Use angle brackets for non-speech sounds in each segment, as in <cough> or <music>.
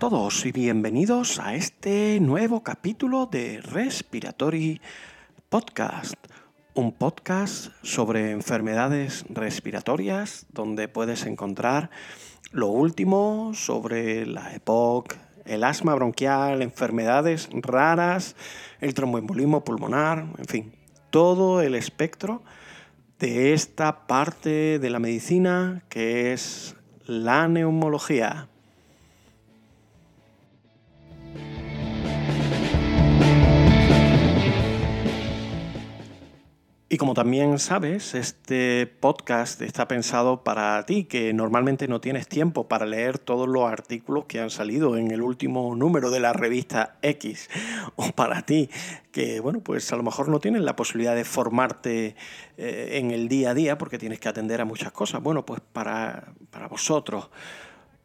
todos y bienvenidos a este nuevo capítulo de Respiratory Podcast, un podcast sobre enfermedades respiratorias donde puedes encontrar lo último sobre la EPOC, el asma bronquial, enfermedades raras, el tromboembolismo pulmonar, en fin, todo el espectro de esta parte de la medicina que es la neumología. Y como también sabes, este podcast está pensado para ti, que normalmente no tienes tiempo para leer todos los artículos que han salido en el último número de la revista X. O para ti, que bueno, pues a lo mejor no tienes la posibilidad de formarte eh, en el día a día porque tienes que atender a muchas cosas. Bueno, pues para, para vosotros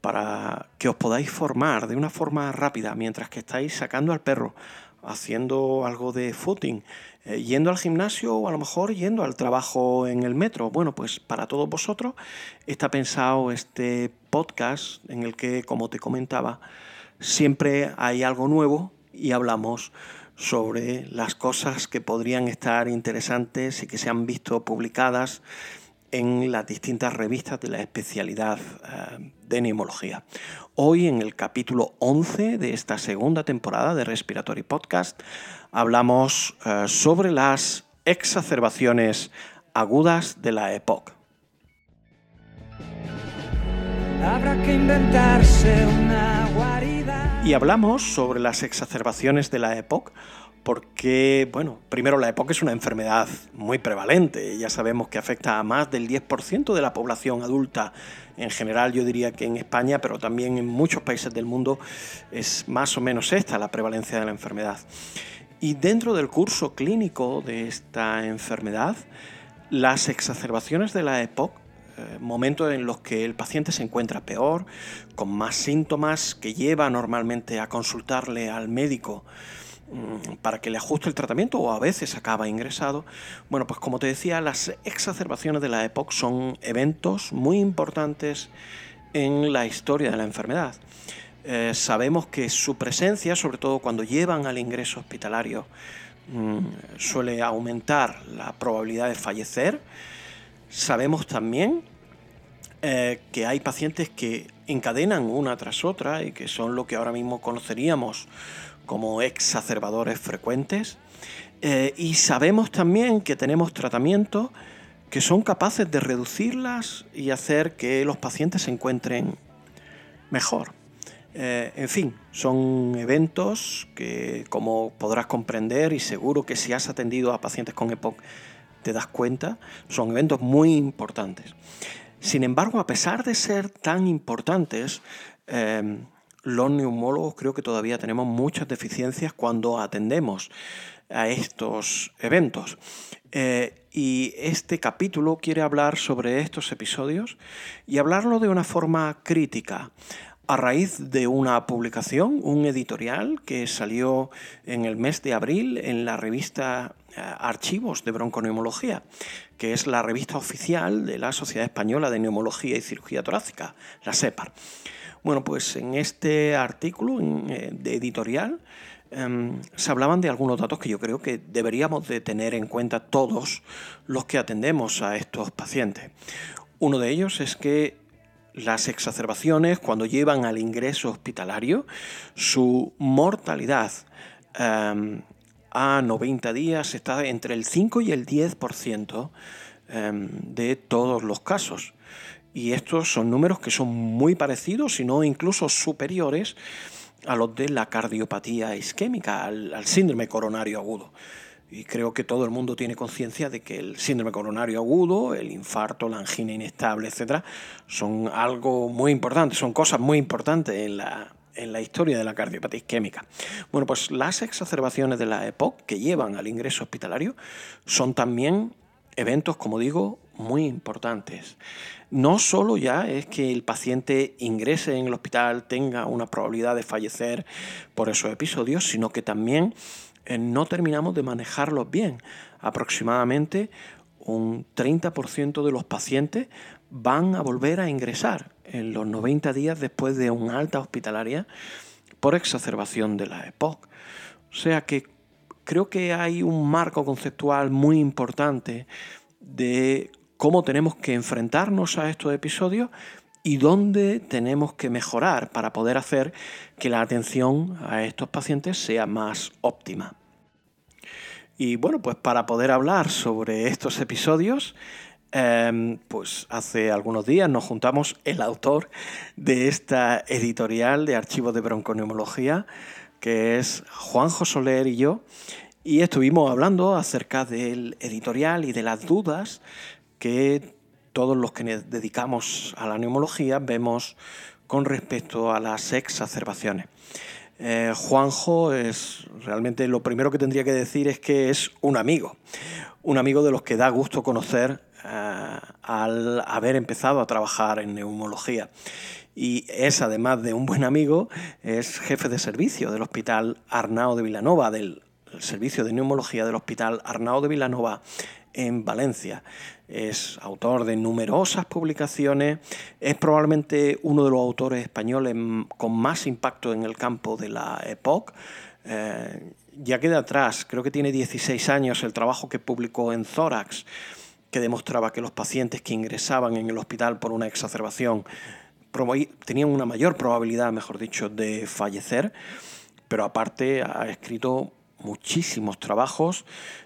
para que os podáis formar de una forma rápida mientras que estáis sacando al perro, haciendo algo de footing, eh, yendo al gimnasio o a lo mejor yendo al trabajo en el metro. Bueno, pues para todos vosotros está pensado este podcast en el que, como te comentaba, siempre hay algo nuevo y hablamos sobre las cosas que podrían estar interesantes y que se han visto publicadas en las distintas revistas de la especialidad eh, de neumología. Hoy en el capítulo 11 de esta segunda temporada de Respiratory Podcast hablamos eh, sobre las exacerbaciones agudas de la EPOC. Habrá que inventarse una guarida. Y hablamos sobre las exacerbaciones de la EPOC porque, bueno, primero la EPOC es una enfermedad muy prevalente, ya sabemos que afecta a más del 10% de la población adulta en general, yo diría que en España, pero también en muchos países del mundo es más o menos esta la prevalencia de la enfermedad. Y dentro del curso clínico de esta enfermedad, las exacerbaciones de la EPOC eh, momentos en los que el paciente se encuentra peor, con más síntomas, que lleva normalmente a consultarle al médico para que le ajuste el tratamiento o a veces acaba ingresado. Bueno, pues como te decía, las exacerbaciones de la EPOC son eventos muy importantes en la historia de la enfermedad. Eh, sabemos que su presencia, sobre todo cuando llevan al ingreso hospitalario, mm, suele aumentar la probabilidad de fallecer. Sabemos también eh, que hay pacientes que encadenan una tras otra y que son lo que ahora mismo conoceríamos como exacerbadores frecuentes. Eh, y sabemos también que tenemos tratamientos que son capaces de reducirlas y hacer que los pacientes se encuentren mejor. Eh, en fin, son eventos que, como podrás comprender, y seguro que si has atendido a pacientes con EPOC te das cuenta, son eventos muy importantes. Sin embargo, a pesar de ser tan importantes, eh, los neumólogos creo que todavía tenemos muchas deficiencias cuando atendemos a estos eventos. Eh, y este capítulo quiere hablar sobre estos episodios y hablarlo de una forma crítica a raíz de una publicación, un editorial que salió en el mes de abril en la revista eh, Archivos de Bronconeumología, que es la revista oficial de la Sociedad Española de Neumología y Cirugía Torácica, la SEPAR. Bueno, pues en este artículo eh, de editorial em, se hablaban de algunos datos que yo creo que deberíamos de tener en cuenta todos los que atendemos a estos pacientes. Uno de ellos es que las exacerbaciones, cuando llevan al ingreso hospitalario, su mortalidad em, a 90 días está entre el 5 y el 10% em, de todos los casos. Y estos son números que son muy parecidos, si no incluso superiores, a los de la cardiopatía isquémica, al, síndrome coronario agudo. Y creo que todo el mundo tiene conciencia de que el síndrome coronario agudo, el infarto, la angina inestable, etcétera, son algo muy importante, son cosas muy importantes en la, en la historia de la cardiopatía isquémica. Bueno, pues las exacerbaciones de la EPOC que llevan al ingreso hospitalario son también eventos, como digo, muy importantes. No solo ya es que el paciente ingrese en el hospital, tenga una probabilidad de fallecer por esos episodios, sino que también eh, no terminamos de manejarlos bien. Aproximadamente un 30% de los pacientes van a volver a ingresar en los 90 días después de una alta hospitalaria por exacerbación de la EPOC. O sea que creo que hay un marco conceptual muy importante de cómo tenemos que enfrentarnos a estos episodios y dónde tenemos que mejorar para poder hacer que la atención a estos pacientes sea más óptima. Y bueno, pues para poder hablar sobre estos episodios, em, pues hace algunos días nos juntamos el autor de esta editorial de archivos de bronconeumología, que es Juanjo Soler y yo, y estuvimos hablando acerca del editorial y de las dudas que todos los que nos dedicamos a la neumología vemos con respecto a las exacerbaciones. Eh, Juanjo es realmente lo primero que tendría que decir es que es un amigo, un amigo de los que da gusto conocer eh, al haber empezado a trabajar en neumología. Y es, además de un buen amigo, es jefe de servicio del Hospital Arnao de Vilanova, del servicio de neumología del Hospital Arnao de Vilanova en Valencia. Es autor de numerosas publicaciones, es probablemente uno de los autores españoles con más impacto en el campo de la EPOC. Eh, ya queda atrás, creo que tiene 16 años el trabajo que publicó en Thorax, que demostraba que los pacientes que ingresaban en el hospital por una exacerbación tenían una mayor probabilidad, mejor dicho, de fallecer, pero aparte ha escrito muchísimos trabajos.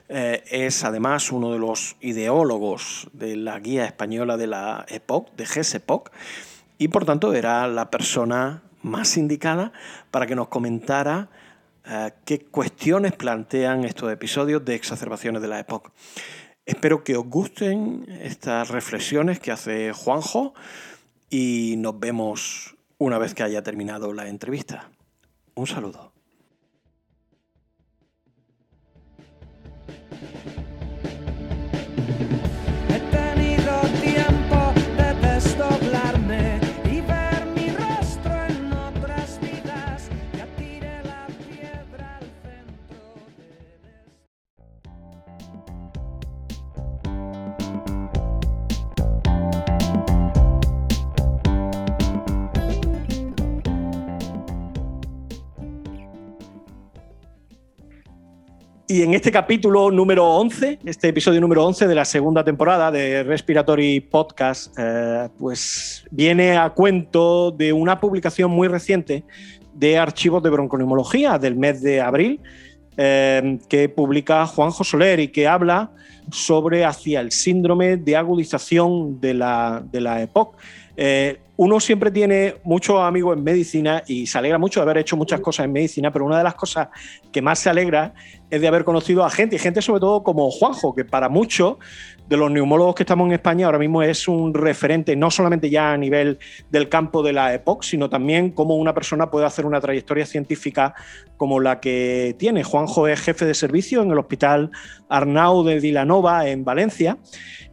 Eh, es además uno de los ideólogos de la guía española de la EPOC, de GESEPOC, y por tanto era la persona más indicada para que nos comentara eh, qué cuestiones plantean estos episodios de exacerbaciones de la EPOC. Espero que os gusten estas reflexiones que hace Juanjo y nos vemos una vez que haya terminado la entrevista. Un saludo. Y en este capítulo número 11, este episodio número 11 de la segunda temporada de Respiratory Podcast, eh, pues viene a cuento de una publicación muy reciente de archivos de bronconeumología del mes de abril, eh, que publica Juanjo Soler y que habla sobre hacia el síndrome de agudización de la, de la EPOC. Eh, uno siempre tiene muchos amigos en medicina y se alegra mucho de haber hecho muchas cosas en medicina, pero una de las cosas que más se alegra es de haber conocido a gente, y gente sobre todo como Juanjo, que para muchos de los neumólogos que estamos en España ahora mismo es un referente, no solamente ya a nivel del campo de la EPOC, sino también cómo una persona puede hacer una trayectoria científica como la que tiene. Juanjo es jefe de servicio en el Hospital Arnau de Vilanova en Valencia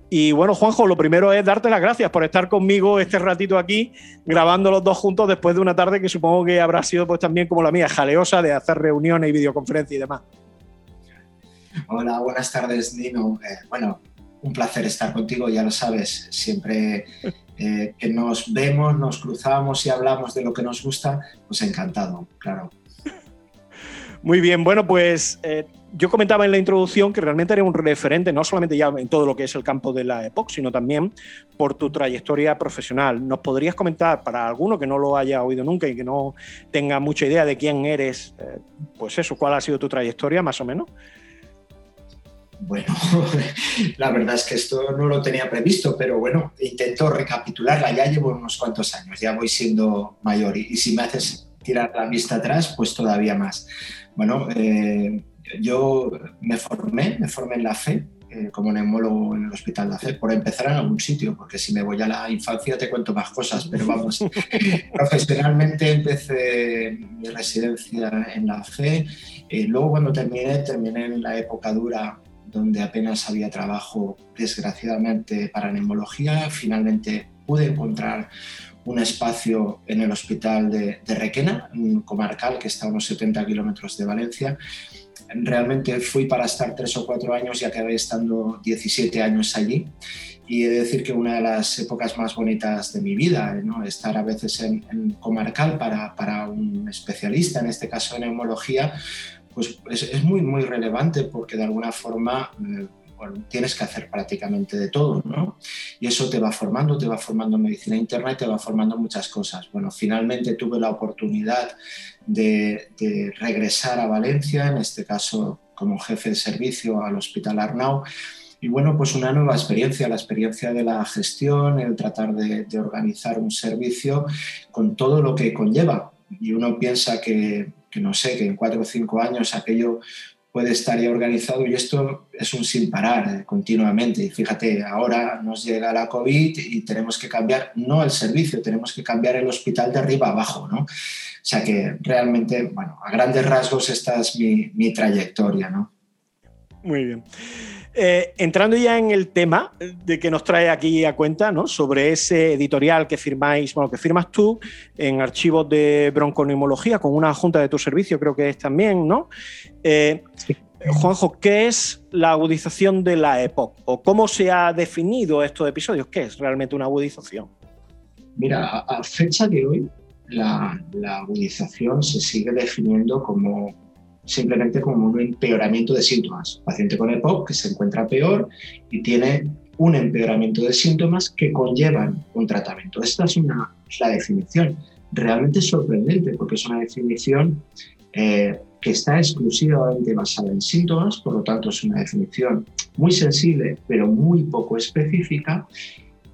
y bueno, Juanjo, lo primero es darte las gracias por estar conmigo este ratito aquí, grabando los dos juntos después de una tarde que supongo que habrá sido pues también como la mía, jaleosa de hacer reuniones y videoconferencias y demás. Hola, buenas tardes, Nino. Eh, bueno, un placer estar contigo, ya lo sabes, siempre eh, que nos vemos, nos cruzamos y hablamos de lo que nos gusta, pues encantado, claro. Muy bien, bueno, pues eh, yo comentaba en la introducción que realmente eres un referente, no solamente ya en todo lo que es el campo de la EPOC, sino también por tu trayectoria profesional. ¿Nos podrías comentar, para alguno que no lo haya oído nunca y que no tenga mucha idea de quién eres, eh, pues eso, cuál ha sido tu trayectoria más o menos? Bueno, <laughs> la verdad es que esto no lo tenía previsto, pero bueno, intento recapitularla. Ya llevo unos cuantos años, ya voy siendo mayor y, si me haces tirar la vista atrás, pues todavía más. Bueno, eh, yo me formé, me formé en la fe, eh, como neumólogo en el Hospital de la Fe, por empezar en algún sitio, porque si me voy a la infancia te cuento más cosas, pero vamos, <laughs> profesionalmente empecé mi residencia en la Fe, eh, luego cuando terminé, terminé en la época dura donde apenas había trabajo, desgraciadamente, para neumología, finalmente pude encontrar un espacio en el hospital de, de Requena, un comarcal que está a unos 70 kilómetros de Valencia, realmente fui para estar tres o cuatro años y acabé estando 17 años allí. Y he de decir que una de las épocas más bonitas de mi vida, ¿no? estar a veces en, comarcal para, para, un especialista, en este caso en neumología, pues es, es muy, muy relevante porque de alguna forma eh, tienes que hacer prácticamente de todo, ¿no? Y eso te va formando, te va formando medicina interna y te va formando muchas cosas. Bueno, finalmente tuve la oportunidad de, regresar a Valencia, en este caso como jefe de servicio al Hospital Arnau, y bueno, pues una nueva experiencia, la experiencia de la gestión, el tratar de, organizar un servicio con todo lo que conlleva. Y uno piensa que, que, no sé, que en cuatro o cinco años aquello puede estar ya organizado y esto es un sin parar eh, continuamente. Y fíjate, ahora nos llega la COVID y tenemos que cambiar no el servicio, tenemos que cambiar el hospital de arriba abajo, ¿no? O sea que realmente, bueno, a grandes rasgos esta es mi, mi trayectoria, ¿no? Muy bien. Eh, entrando ya en el tema de que nos trae aquí a cuenta, ¿no? Sobre ese editorial que firmáis, bueno, que firmas tú en archivos de bronconeumología con una junta de tu servicio, creo que es también, ¿no? Eh, Juanjo, ¿qué es la agudización de la EPOC? ¿O cómo se ha definido estos episodios? ¿Qué es realmente una agudización? Mira, a, fecha de hoy, la agudización se sigue definiendo como simplemente como un empeoramiento de síntomas. Paciente con EPOC que se encuentra peor y tiene un empeoramiento de síntomas que conllevan un tratamiento. Esta es, una, la definición. Realmente sorprendente porque es una definición eh, que está exclusivamente basada en síntomas, por lo tanto es una definición muy sensible pero muy poco específica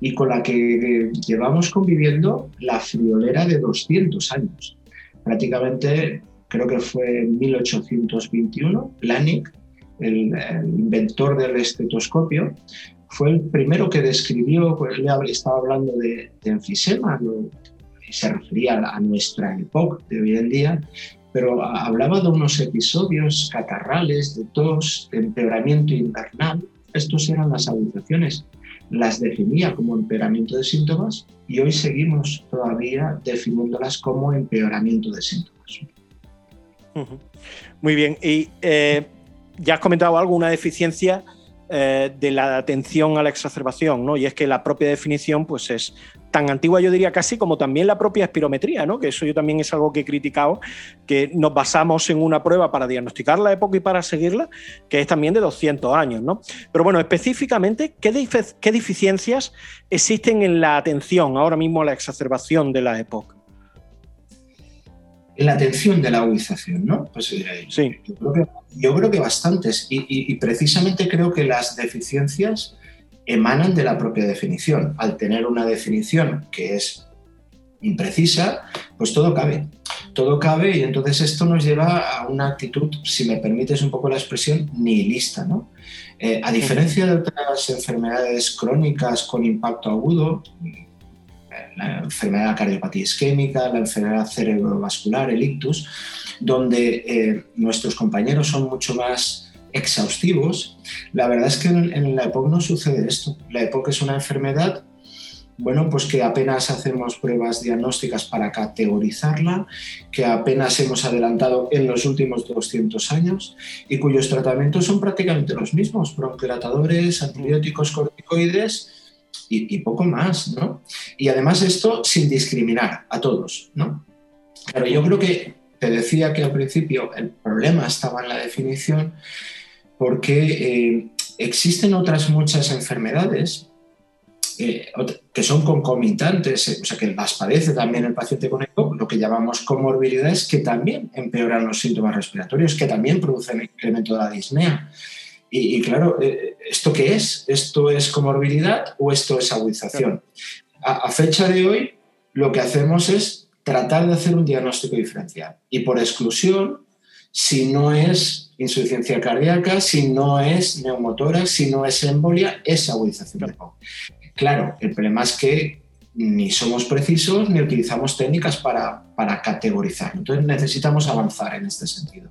y con la que llevamos conviviendo la friolera de 200 años. Prácticamente creo que fue en 1821, Lanik, el, inventor del estetoscopio, fue el primero que describió, pues le estaba hablando de, enfisema, y se refería a nuestra época de hoy en día, pero hablaba de unos episodios catarrales, de tos, de empeoramiento invernal. Estos eran las agudizaciones. Las definía como empeoramiento de síntomas y hoy seguimos todavía definiéndolas como empeoramiento de síntomas. Muy bien. Y eh, ya has comentado algo, una deficiencia eh, de la atención a la exacerbación, ¿no? Y es que la propia definición, pues es tan antigua, yo diría casi, como también la propia espirometría, ¿no? Que eso yo también es algo que he criticado, que nos basamos en una prueba para diagnosticar la época y para seguirla, que es también de 200 años, ¿no? Pero bueno, específicamente, ¿qué, qué deficiencias existen en la atención ahora mismo a la exacerbación de la época? la atención de la agudización, ¿no? Pues eh, sí. yo, creo que, bastantes y, precisamente creo que las deficiencias emanan de la propia definición. Al tener una definición que es imprecisa, pues todo cabe. Todo cabe y entonces esto nos lleva a una actitud, si me permites un poco la expresión, nihilista, ¿no? Eh, a diferencia de otras enfermedades crónicas con impacto agudo, la enfermedad cardiopatía isquémica, la enfermedad cerebrovascular, el ictus, donde eh, nuestros compañeros son mucho más exhaustivos. La verdad es que en, la EPOC no sucede esto. La EPOC es una enfermedad bueno, pues que apenas hacemos pruebas diagnósticas para categorizarla, que apenas hemos adelantado en los últimos 200 años y cuyos tratamientos son prácticamente los mismos, bronquilatadores, antibióticos corticoides y, poco más, ¿no? Y además esto sin discriminar a todos, ¿no? Claro, yo creo que te decía que al principio el problema estaba en la definición porque eh, existen otras muchas enfermedades eh, que son concomitantes, eh, o sea, que las padece también el paciente con EPOC, lo que llamamos comorbilidades, que también empeoran los síntomas respiratorios, que también producen incremento de la disnea. Y, claro, ¿esto qué es? ¿Esto es comorbilidad o esto es agudización? A, fecha de hoy, lo que hacemos es tratar de hacer un diagnóstico diferencial. Y por exclusión, si no es insuficiencia cardíaca, si no es neumotora, si no es embolia, es agudización de POC. Claro, el problema es que ni somos precisos ni utilizamos técnicas para, para categorizar. Entonces necesitamos avanzar en este sentido.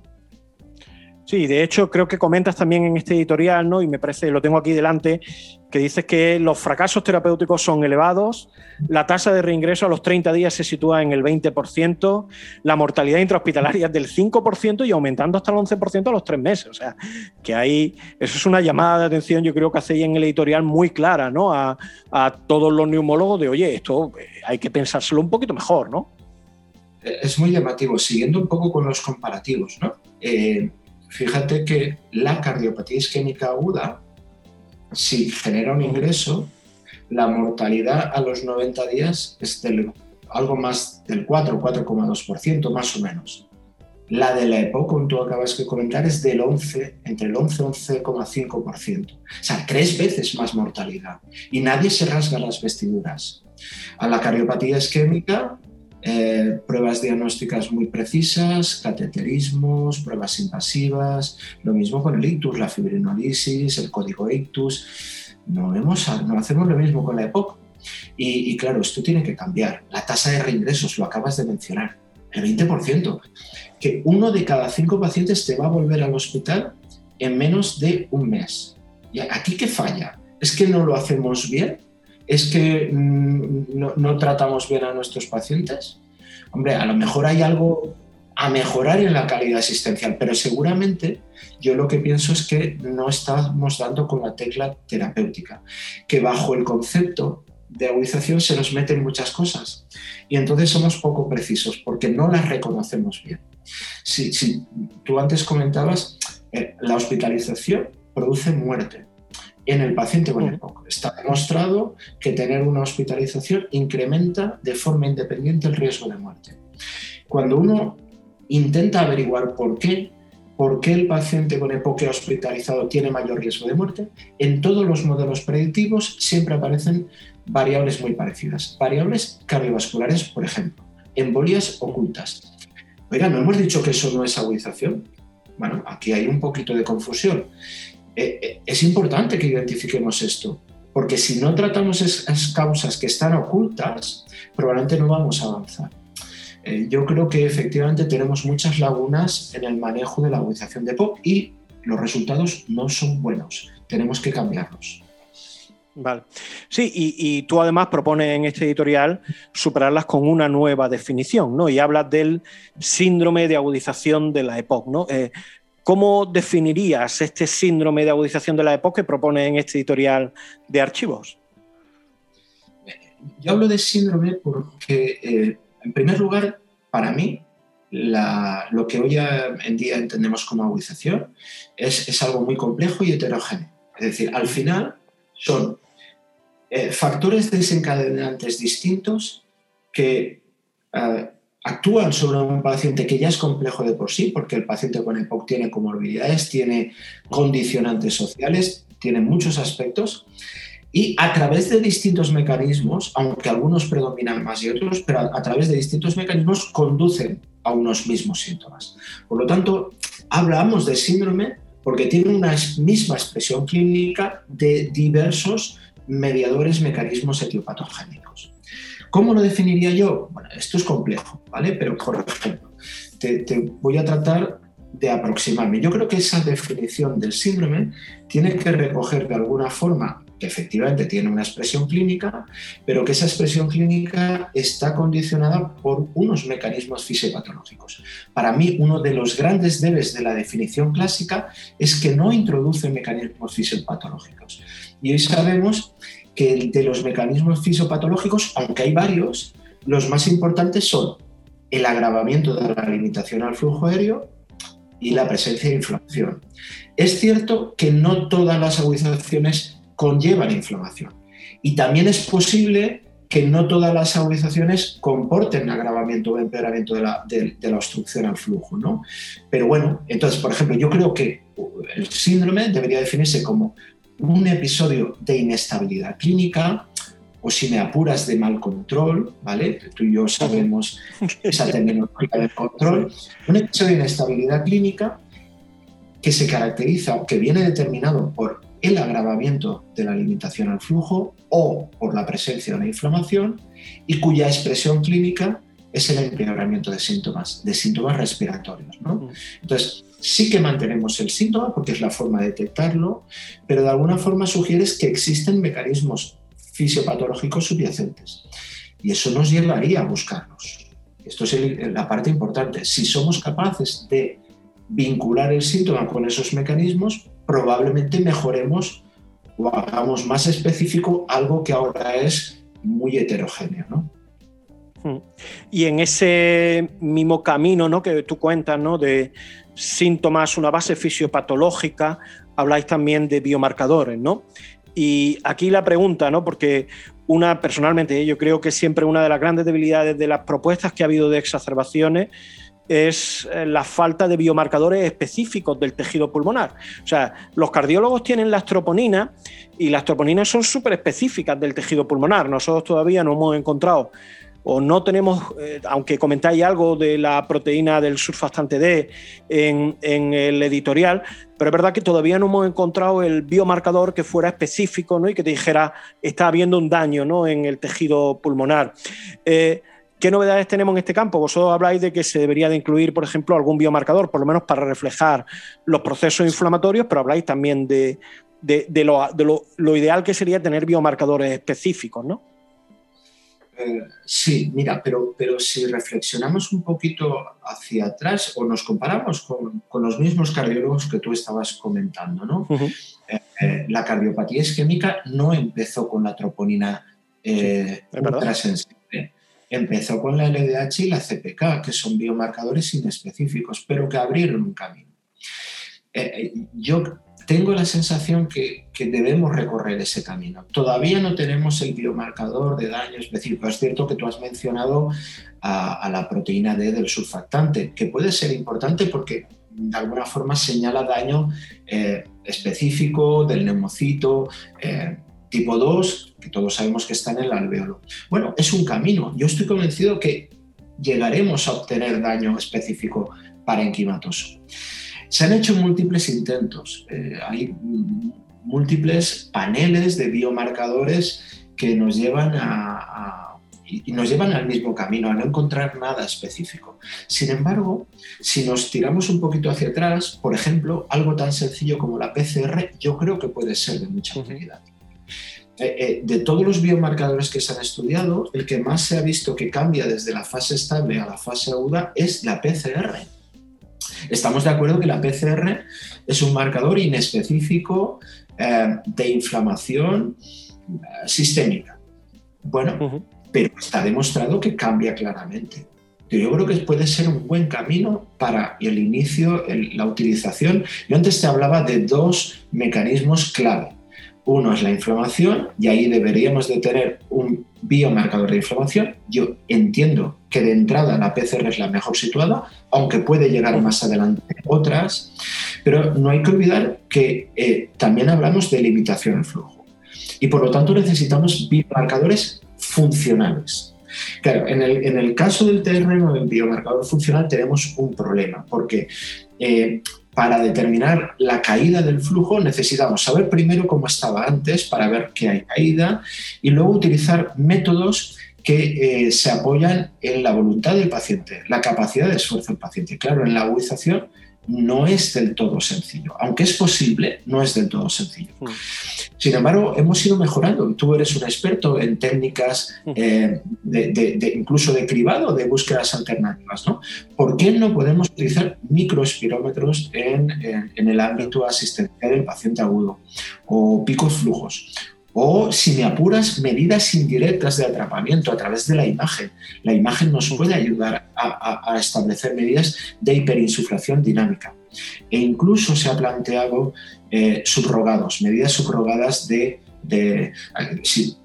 Sí, de hecho creo que comentas también en este editorial, ¿no? Y me parece, lo tengo aquí delante, que dices que los fracasos terapéuticos son elevados, la tasa de reingreso a los 30 días se sitúa en el 20%, la mortalidad intrahospitalaria es del 5% y aumentando hasta el 11% a los tres meses. O sea, que ahí, eso es una llamada de atención, yo creo que hacéis en el editorial muy clara, ¿no? A, todos los neumólogos de, oye, esto eh, hay que pensárselo un poquito mejor, ¿no? Es muy llamativo, siguiendo un poco con los comparativos, ¿no? Eh, fíjate que la cardiopatía isquémica aguda, si genera un ingreso, la mortalidad a los 90 días es del, algo más del 4, 4,2%, más o menos. La de la EPOC, como tú acabas de comentar, es del 11, entre el 11 y 11,5%. O sea, tres veces más mortalidad. Y nadie se rasga las vestiduras. A la cardiopatía isquémica eh, pruebas diagnósticas muy precisas, cateterismos, pruebas invasivas, lo mismo con el ictus, la fibrinolisis, el código ictus. No, no hacemos lo mismo con la EPOC. Y, claro, esto tiene que cambiar. La tasa de reingresos, lo acabas de mencionar, el 20%. Que uno de cada cinco pacientes te va a volver al hospital en menos de un mes. ¿Y aquí qué falla? ¿Es que no lo hacemos bien? ¿Es que mm, no, tratamos bien a nuestros pacientes? Hombre, a lo mejor hay algo a mejorar en la calidad asistencial, pero seguramente yo lo que pienso es que no estamos dando con la tecla terapéutica, que bajo el concepto de agudización se nos meten muchas cosas y entonces somos poco precisos porque no las reconocemos bien. Si, si tú antes comentabas, eh, la hospitalización produce muerte, en el paciente con EPOC. Está demostrado que tener una hospitalización incrementa de forma independiente el riesgo de muerte. Cuando uno intenta averiguar por qué, por qué el paciente con EPOC hospitalizado tiene mayor riesgo de muerte, en todos los modelos predictivos siempre aparecen variables muy parecidas. Variables cardiovasculares, por ejemplo, embolias ocultas. Oiga, ¿no hemos dicho que eso no es agudización? Bueno, aquí hay un poquito de confusión. Eh, eh, es importante que identifiquemos esto, porque si no tratamos esas causas que están ocultas, probablemente no vamos a avanzar. Eh, yo creo que efectivamente tenemos muchas lagunas en el manejo de la agudización de POP y los resultados no son buenos. Tenemos que cambiarlos. Vale. Sí, y, tú además propones en este editorial superarlas con una nueva definición, ¿no? Y hablas del síndrome de agudización de la EPOC, ¿no? ¿Cómo definirías este síndrome de agudización de la EPOC que propone en este editorial de archivos? Yo hablo de síndrome porque, eh, en primer lugar, para mí, lo que hoy en día entendemos como agudización es, algo muy complejo y heterogéneo. Es decir, al final son eh, factores desencadenantes distintos que eh, actúan sobre un paciente que ya es complejo de por sí, porque el paciente con EPOC tiene comorbilidades, tiene condicionantes sociales, tiene muchos aspectos, y a través de distintos mecanismos, aunque algunos predominan más y otros, pero a, través de distintos mecanismos conducen a unos mismos síntomas. Por lo tanto, hablamos de síndrome porque tiene una misma expresión clínica de diversos mediadores mecanismos etiopatogénicos. ¿Cómo lo definiría yo? Bueno, esto es complejo, ¿vale? Pero por ejemplo, te, voy a tratar de aproximarme. Yo creo que esa definición del síndrome tiene que recoger de alguna forma que efectivamente tiene una expresión clínica, pero que esa expresión clínica está condicionada por unos mecanismos fisiopatológicos. Para mí, uno de los grandes debes de la definición clásica es que no introduce mecanismos fisiopatológicos. Y hoy sabemos que de los mecanismos fisiopatológicos, aunque hay varios, los más importantes son el agravamiento de la limitación al flujo aéreo y la presencia de inflamación. Es cierto que no todas las agudizaciones conllevan inflamación y también es posible que no todas las agudizaciones comporten agravamiento o empeoramiento de la, obstrucción al flujo. ¿no? Pero bueno, entonces, por ejemplo, yo creo que el síndrome debería definirse como un episodio de inestabilidad clínica o si me apuras de mal control, ¿vale? Tú y yo sabemos <laughs> esa terminología del control. Un episodio de inestabilidad clínica que se caracteriza, que viene determinado por el agravamiento de la limitación al flujo o por la presencia de una inflamación y cuya expresión clínica es el empeoramiento de síntomas, de síntomas respiratorios. ¿no? Entonces, sí que mantenemos el síntoma porque es la forma de detectarlo, pero de alguna forma sugieres que existen mecanismos fisiopatológicos subyacentes. Y eso nos llevaría a buscarlos. Esto es la parte importante. Si somos capaces de vincular el síntoma con esos mecanismos, probablemente mejoremos o hagamos más específico algo que ahora es muy heterogéneo. ¿no? Hmm. Y en ese mismo camino ¿no? que tú cuentas, ¿no? de síntomas, una base fisiopatológica, habláis también de biomarcadores, ¿no? Y aquí la pregunta, ¿no? Porque una, personalmente, yo creo que siempre una de las grandes debilidades de las propuestas que ha habido de exacerbaciones es eh, la falta de biomarcadores específicos del tejido pulmonar. O sea, los cardiólogos tienen las troponinas y las troponinas son súper específicas del tejido pulmonar. Nosotros todavía no hemos encontrado o no tenemos, eh, aunque comentáis algo de la proteína del surfactante D en, el editorial, pero es verdad que todavía no hemos encontrado el biomarcador que fuera específico ¿no? y que te dijera está habiendo un daño ¿no? en el tejido pulmonar. Eh, ¿Qué novedades tenemos en este campo? Vosotros habláis de que se debería de incluir, por ejemplo, algún biomarcador, por lo menos para reflejar los procesos inflamatorios, pero habláis también de, lo, lo, ideal que sería tener biomarcadores específicos, ¿no? Eh, sí, mira, pero, pero si reflexionamos un poquito hacia atrás o nos comparamos con, los mismos cardiólogos que tú estabas comentando, ¿no? Eh, eh, la cardiopatía isquémica no empezó con la troponina ultrasensible, empezó con la LDH y la CPK, que son biomarcadores inespecíficos, pero que abrieron un camino. yo tengo la sensación que, debemos recorrer ese camino. Todavía no tenemos el biomarcador de daño específico. Es cierto que tú has mencionado a, la proteína D del surfactante, que puede ser importante porque de alguna forma señala daño eh, específico del neumocito. Eh, tipo 2, que todos sabemos que está en el alveolo. Bueno, es un camino. Yo estoy convencido que llegaremos a obtener daño específico parenquimatoso. Se han hecho múltiples intentos, eh, hay múltiples paneles de biomarcadores que nos llevan a, y nos llevan al mismo camino, a no encontrar nada específico. Sin embargo, si nos tiramos un poquito hacia atrás, por ejemplo, algo tan sencillo como la PCR, yo creo que puede ser de mucha utilidad. Eh, eh, de todos los biomarcadores que se han estudiado, el que más se ha visto que cambia desde la fase estable a la fase aguda es la PCR. Estamos de acuerdo que la PCR es un marcador inespecífico eh, de inflamación eh, sistémica. Bueno, pero está demostrado que cambia claramente. Yo creo que puede ser un buen camino para el inicio, la utilización. Yo antes te hablaba de dos mecanismos clave. Uno es la inflamación y ahí deberíamos de tener un biomarcador de inflamación. Yo entiendo que de entrada la PCR es la mejor situada, aunque puede llegar más adelante otras, pero no hay que olvidar que eh, también hablamos de limitación del flujo y por lo tanto necesitamos biomarcadores funcionales. Claro, en el, caso del terreno del biomarcador funcional tenemos un problema, porque eh, para determinar la caída del flujo necesitamos saber primero cómo estaba antes para ver que hay caída y luego utilizar métodos que eh, se apoyan en la voluntad del paciente, la capacidad de esfuerzo del paciente. Claro, en la agudización no es del todo sencillo. Aunque es posible, no es del todo sencillo. Mm. Sin embargo, hemos ido mejorando. Tú eres un experto en técnicas mm. eh, de, incluso de cribado, de búsquedas alternativas. ¿no? ¿Por qué no podemos utilizar microespirómetros en, en el ámbito asistencial del paciente agudo o picos flujos? O, si me apuras, medidas indirectas de atrapamiento a través de la imagen. La imagen nos puede ayudar a, establecer medidas de hiperinsuflación dinámica. E incluso se ha planteado eh, subrogados, medidas subrogadas de... si,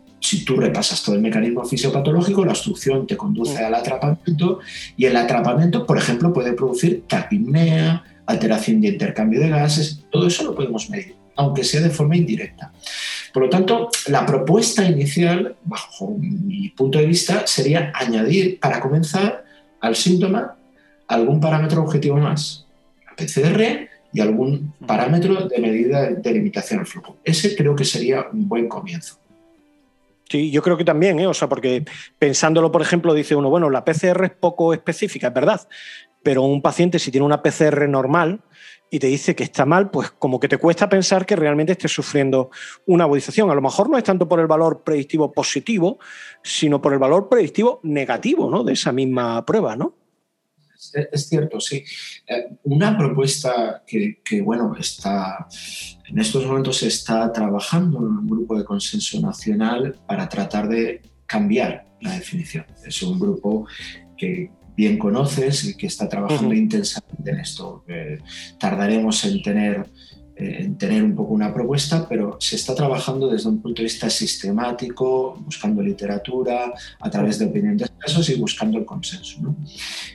tú repasas todo el mecanismo fisiopatológico, la obstrucción te conduce al atrapamiento y el atrapamiento, por ejemplo, puede producir tapinea, alteración de intercambio de gases, todo eso lo podemos medir, aunque sea de forma indirecta. Por lo tanto, la propuesta inicial, bajo mi punto de vista, sería añadir, para comenzar, al síntoma algún parámetro objetivo más, la PCR y algún parámetro de medida de limitación al flujo. Ese creo que sería un buen comienzo. Sí, yo creo que también, ¿eh? o sea, porque pensándolo, por ejemplo, dice uno, bueno, la PCR es poco específica, es verdad, pero un paciente si tiene una PCR normal y te dice que está mal, pues como que te cuesta pensar que realmente esté sufriendo una agudización. A lo mejor no es tanto por el valor predictivo positivo, sino por el valor predictivo negativo ¿no? de esa misma prueba, ¿no? Es cierto, sí. Eh, una propuesta que, bueno, está en estos momentos se está trabajando en un grupo de consenso nacional para tratar de cambiar la definición. Es un grupo que bien conoces y que está trabajando intensamente en esto. Eh, tardaremos en tener eh, en tener un poco una propuesta, pero se está trabajando desde un punto de vista sistemático, buscando literatura, a través de opiniones de casos y buscando el consenso.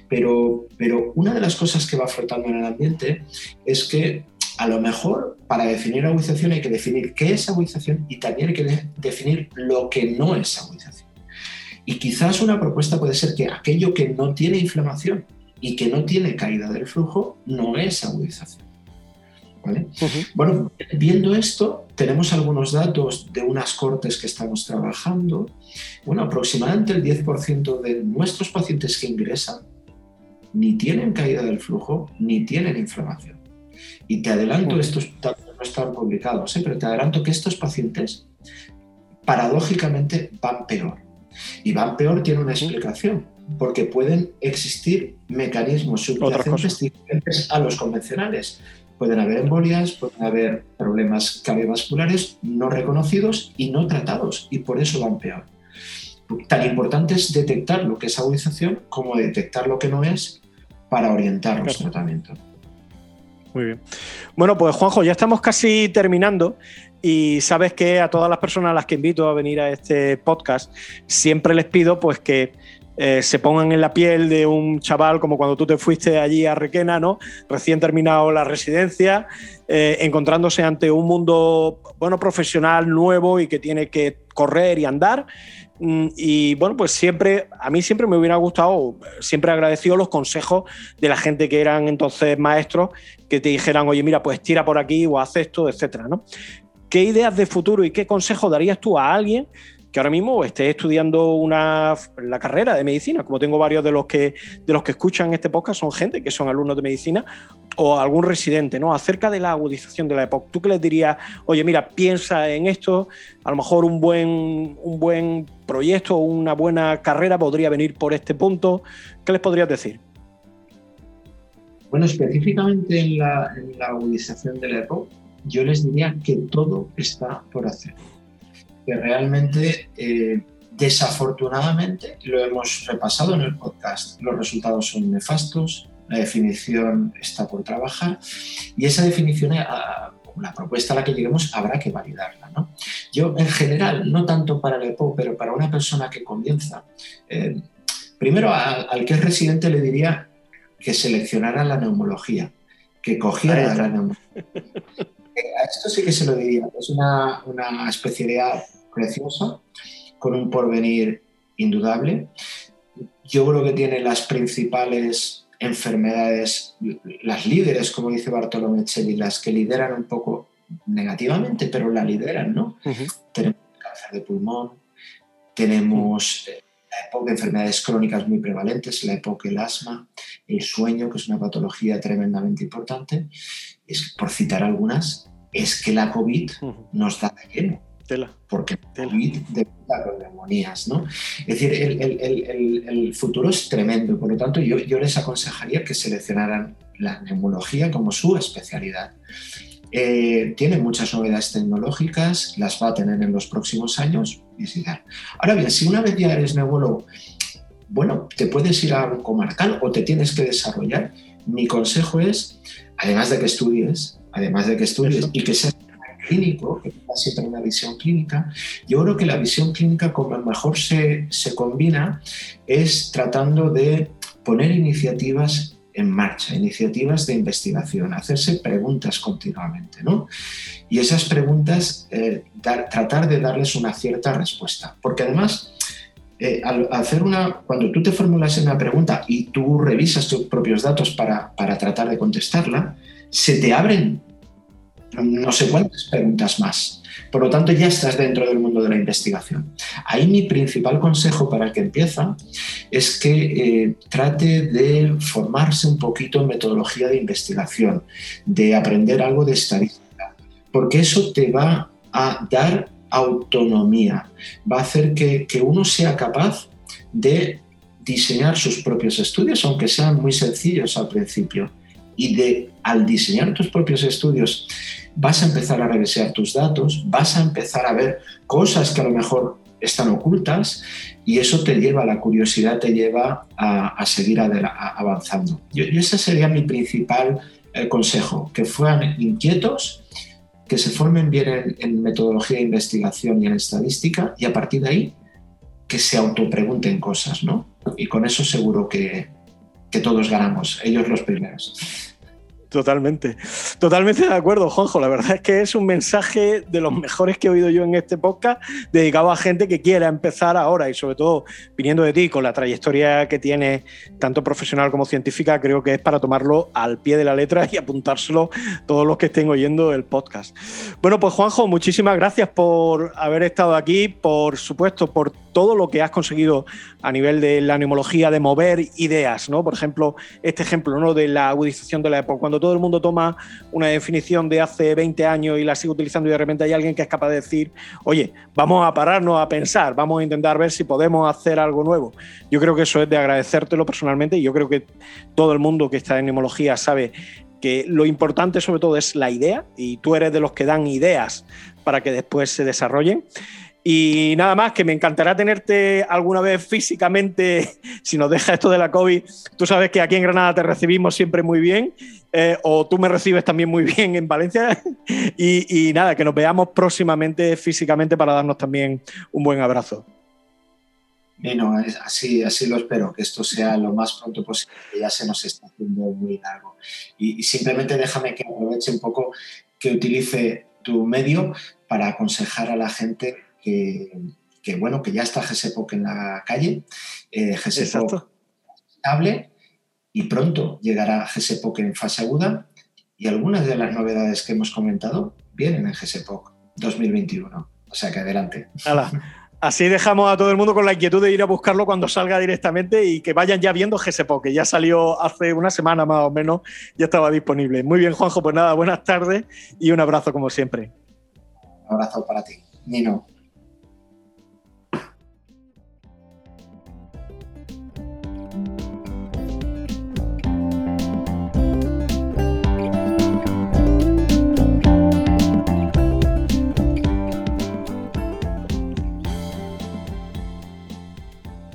Pero, pero una de las cosas que va flotando en el ambiente es que a lo mejor para definir agudización hay que definir qué es agudización y también hay que definir lo que no es agudización. Y quizás una propuesta puede ser que aquello que no tiene inflamación y que no tiene caída del flujo no es agudización. Bueno, viendo esto, tenemos algunos datos de unas cortes que estamos trabajando. Bueno, aproximadamente el 10% de nuestros pacientes que ingresan ni tienen caída del flujo ni tienen inflamación. Y te adelanto, estos datos no están publicados, ¿eh? pero te adelanto que estos pacientes paradójicamente van peor. Y van peor tiene una explicación, porque pueden existir mecanismos subyacentes diferentes a los convencionales pueden haber embolias, pueden haber problemas cardiovasculares no reconocidos y no tratados, y por eso van peor. Tan importante es detectar lo que es agudización como detectar lo que no es para orientar los tratamientos. Muy bien. Bueno, pues Juanjo, ya estamos casi terminando y sabes que a todas las personas a las que invito a venir a este podcast, siempre les pido pues que eh, se pongan en la piel de un chaval como cuando tú te fuiste allí a Requena, ¿no? Recién terminado la residencia, eh, encontrándose ante un mundo, bueno, profesional nuevo y que tiene que correr y andar. Mm, y bueno, pues siempre, a mí siempre me hubiera gustado, siempre agradecido los consejos de la gente que eran entonces maestros, que te dijeran, oye, mira, pues tira por aquí o haz esto, etcétera, ¿no? ¿Qué ideas de futuro y qué consejo darías tú a alguien que ahora mismo esté estudiando la carrera de medicina, como tengo varios de los que de los que escuchan este podcast son gente que son alumnos de medicina o algún residente, ¿no? Acerca de la agudización de la época. ¿Tú qué les dirías? Oye, mira, piensa en esto, a lo mejor un buen, un buen proyecto o una buena carrera podría venir por este punto. ¿Qué les podrías decir? Bueno, específicamente en la, en la agudización de la EPOC, yo les diría que todo está por hacer que realmente, eh, desafortunadamente, lo hemos repasado en el podcast, los resultados son nefastos, la definición está por trabajar y esa definición, eh, la propuesta a la que lleguemos, habrá que validarla. ¿no? Yo, en general, no tanto para el EPO, pero para una persona que comienza, eh, primero al que es residente le diría que seleccionara la neumología, que cogiera la neumología. A esto sí que se lo diría, es una, una especialidad preciosa, con un porvenir indudable. Yo creo que tiene las principales enfermedades, las líderes, como dice Bartolomé Chelli, las que lideran un poco negativamente, pero la lideran, ¿no? Tenemos cáncer de pulmón, tenemos eh, la época de enfermedades crónicas muy prevalentes, la época del asma, el sueño, que es una patología tremendamente importante. Es, por citar algunas, es que la COVID nos da de lleno porque COVID debuta con neumonías, ¿no? Es decir, el, futuro es tremendo, por lo tanto yo, yo les aconsejaría que seleccionaran la neumología como su especialidad. Eh, tiene muchas novedades tecnológicas, las va a tener en los próximos años Ahora bien, si una vez ya eres neumólogo, bueno, te puedes ir a un comarcal o te tienes que desarrollar. Mi consejo es, además de que estudies, además de que estudies y que seas clínico, que tenga siempre una visión clínica, yo creo que la visión clínica como mejor se, se combina es tratando de poner iniciativas en marcha, iniciativas de investigación, hacerse preguntas continuamente, ¿no? Y esas preguntas, eh, tratar de darles una cierta respuesta, porque además, eh, al hacer una, cuando tú te formulas una pregunta y tú revisas tus propios datos para, para tratar de contestarla, se te abren no sé cuántas preguntas más. Por lo tanto, ya estás dentro del mundo de la investigación. Ahí mi principal consejo para el que empieza es que eh, trate de formarse un poquito en metodología de investigación, de aprender algo de estadística, porque eso te va a dar autonomía, va a hacer que, que uno sea capaz de diseñar sus propios estudios, aunque sean muy sencillos al principio. Y de al diseñar tus propios estudios vas a empezar a revisar tus datos, vas a empezar a ver cosas que a lo mejor están ocultas y eso te lleva, la curiosidad te lleva a, seguir avanzando. Yo, ese sería mi principal eh, consejo, que fueran inquietos, que se formen bien en, metodología de investigación y en estadística y a partir de ahí que se autopregunten cosas, ¿no? Y con eso seguro que, que todos ganamos, ellos los primeros. Totalmente, totalmente de acuerdo, Juanjo. La verdad es que es un mensaje de los mejores que he oído yo en este podcast, dedicado a gente que quiera empezar ahora y sobre todo viniendo de ti con la trayectoria que tienes, tanto profesional como científica, creo que es para tomarlo al pie de la letra y apuntárselo todos los que estén oyendo el podcast. Bueno, pues Juanjo, muchísimas gracias por haber estado aquí, por supuesto, por todo lo que has conseguido a nivel de la neumología, de mover ideas, ¿no? Por ejemplo, este ejemplo, ¿no? De la agudización de la época, cuando todo el mundo toma una definición de hace 20 años y la sigue utilizando y de repente hay alguien que es capaz de decir, oye, vamos a pararnos a pensar, vamos a intentar ver si podemos hacer algo nuevo. Yo creo que eso es de agradecértelo personalmente y yo creo que todo el mundo que está en neumología sabe que lo importante sobre todo es la idea y tú eres de los que dan ideas para que después se desarrollen. Y nada más, que me encantará tenerte alguna vez físicamente, <laughs> si nos deja esto de la COVID. Tú sabes que aquí en Granada te recibimos siempre muy bien, eh, o tú me recibes también muy <laughs> bien en Valencia. Y, nada, que nos veamos próximamente físicamente para darnos también un buen abrazo. Bueno, así, así lo espero, que esto sea lo más pronto posible, ya se nos está haciendo muy largo. Y simplemente déjame que aproveche un poco, que utilice tu medio para aconsejar a la gente que, bueno, que ya está GSEPOC en la calle, eh, GSEPOC estable y pronto llegará GSEPOC en fase aguda y algunas de las novedades que hemos comentado vienen en GSEPOC 2021. O sea que adelante. Así dejamos a todo el mundo con la inquietud de ir a buscarlo cuando salga directamente y que vayan ya viendo GSEPOC, que ya salió hace una semana más o menos, ya estaba disponible. Muy bien, Juanjo, pues nada, buenas tardes y un abrazo como siempre. Un abrazo para ti. Nino.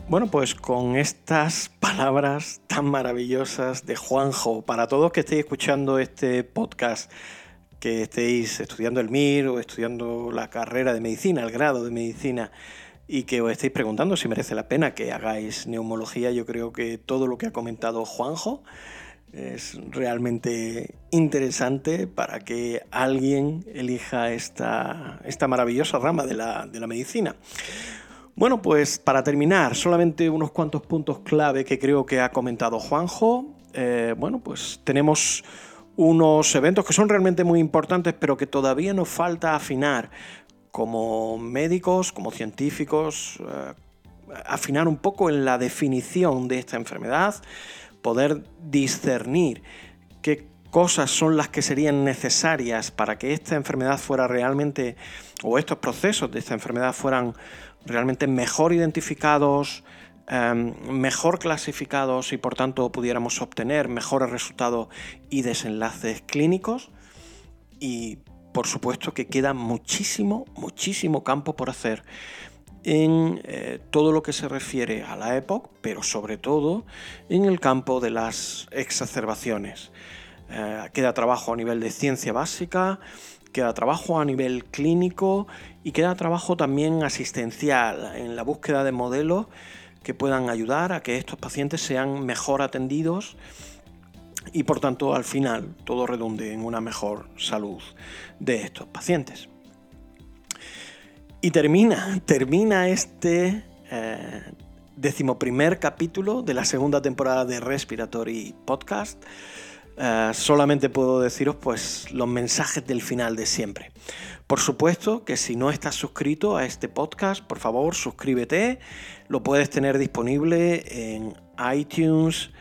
Bueno, pues con estas <laughs> palabras tan maravillosas de Juanjo, para todos que estéis escuchando este podcast, que estéis estudiando el MIR o estudiando la carrera de medicina, el grado de medicina, y que os estéis preguntando si merece la pena que hagáis neumología, yo creo que todo lo que ha comentado Juanjo es realmente interesante para que alguien elija esta, esta maravillosa rama de la, de la medicina. Bueno, pues para terminar, solamente unos cuantos puntos clave que creo que ha comentado Juanjo. Eh, bueno, pues tenemos unos eventos que son realmente muy importantes, pero que todavía nos falta afinar como médicos, como científicos, eh, afinar un poco en la definición de esta enfermedad, poder discernir qué cosas son las que serían necesarias para que esta enfermedad fuera realmente, o estos procesos de esta enfermedad fueran realmente mejor identificados, em, mejor clasificados y por tanto pudiéramos obtener mejores resultados y desenlaces clínicos. Y por supuesto que queda muchísimo, muchísimo campo por hacer en eh, todo lo que se refiere a la EPOC, pero sobre todo en el campo de las exacerbaciones. Eh, queda trabajo a nivel de ciencia básica, queda trabajo a nivel clínico y queda trabajo también asistencial en la búsqueda de modelos que puedan ayudar a que estos pacientes sean mejor atendidos y por tanto al final todo redunde en una mejor salud de estos pacientes. Y termina, termina este eh, decimoprimer capítulo de la segunda temporada de Respiratory Podcast eh, solamente puedo deciros pues los mensajes del final de siempre. Por supuesto que si no estás suscrito a este podcast, por favor suscríbete. Lo puedes tener disponible en iTunes,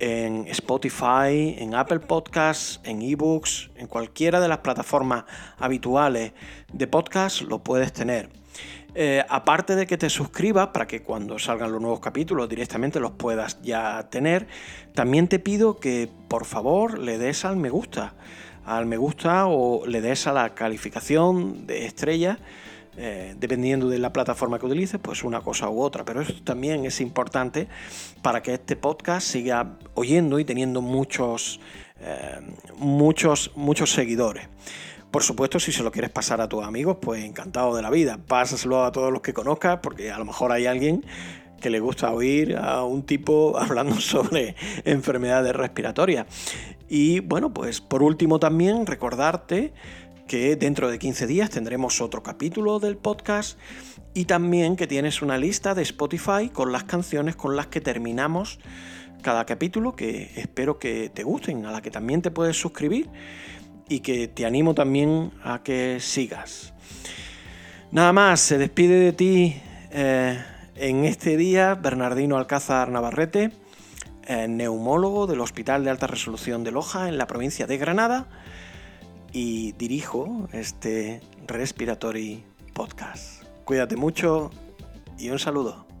en Spotify, en Apple Podcasts, en eBooks, en cualquiera de las plataformas habituales de podcast lo puedes tener. Eh, aparte de que te suscribas para que cuando salgan los nuevos capítulos directamente los puedas ya tener, también te pido que por favor le des al me gusta, al me gusta o le des a la calificación de estrella. Eh, dependiendo de la plataforma que utilices, pues una cosa u otra. Pero esto también es importante para que este podcast siga oyendo y teniendo muchos, eh, muchos, muchos seguidores. Por supuesto, si se lo quieres pasar a tus amigos, pues encantado de la vida. Pásaselo a todos los que conozcas, porque a lo mejor hay alguien que le gusta oír a un tipo <laughs> hablando sobre enfermedades respiratorias. Y bueno, pues por último también recordarte que dentro de 15 días tendremos otro capítulo del podcast y también que tienes una lista de Spotify con las canciones con las que terminamos cada capítulo que espero que te gusten, a la que también te puedes suscribir y que te animo también a que sigas. Nada más, se despide de ti eh, en este día Bernardino Alcázar Navarrete, eh, neumólogo del Hospital de Alta Resolución de Loja en la provincia de Granada y dirijo este Respiratory Podcast. Cuídate mucho y un saludo.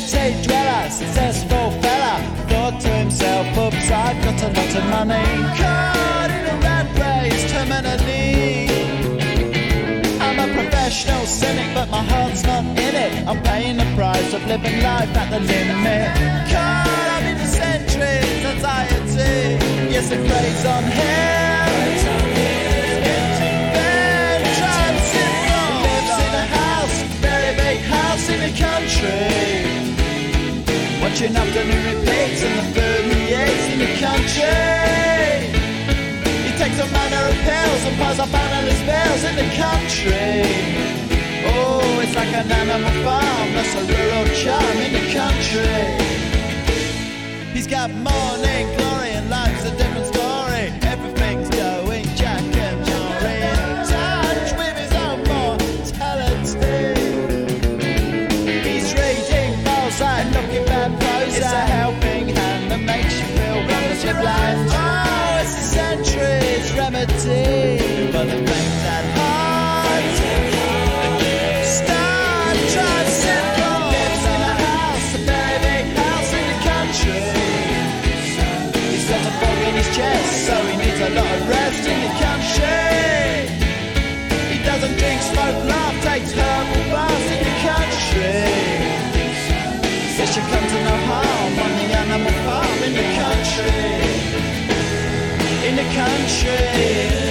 City dweller, successful fella, thought to himself, oops, I've got a lot of money. Caught in a rat race, terminally. I'm a professional cynic, but my heart's not in it. I'm paying the price of living life at the limit. Caught up in the centuries, anxiety. Yes, it preys on him. Country. Watching afternoon repeats and the eats in the country. He takes a manner of pills and piles up analyst bills in the country. Oh, it's like an animal farm, that's a rural charm in the country. He's got money. life. Oh, it's the century's remedy. country.